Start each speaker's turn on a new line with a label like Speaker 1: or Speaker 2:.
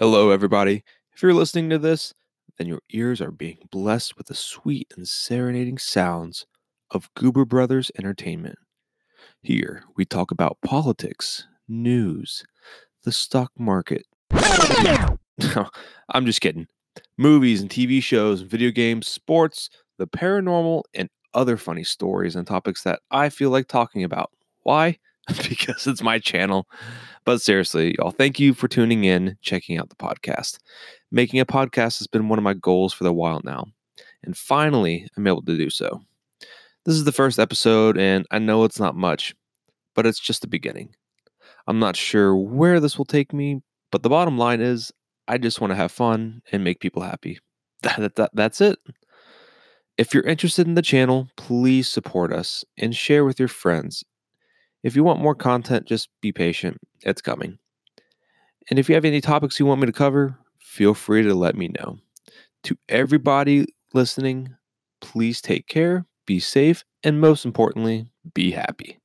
Speaker 1: Hello, everybody. If you're listening to this, then your ears are being blessed with the sweet and serenading sounds of Goober Brothers Entertainment. Here, we talk about politics, news, the stock market. I'm just kidding. Movies and TV shows, video games, sports, the paranormal, and other funny stories and topics that I feel like talking about. Why? because it's my channel. But seriously, y'all, thank you for tuning in, checking out the podcast. Making a podcast has been one of my goals for a while now. And finally, I'm able to do so. This is the first episode, and I know it's not much, but it's just the beginning. I'm not sure where this will take me, but the bottom line is I just want to have fun and make people happy. That, that, that's it. If you're interested in the channel, please support us and share with your friends if you want more content, just be patient. It's coming. And if you have any topics you want me to cover, feel free to let me know. To everybody listening, please take care, be safe, and most importantly, be happy.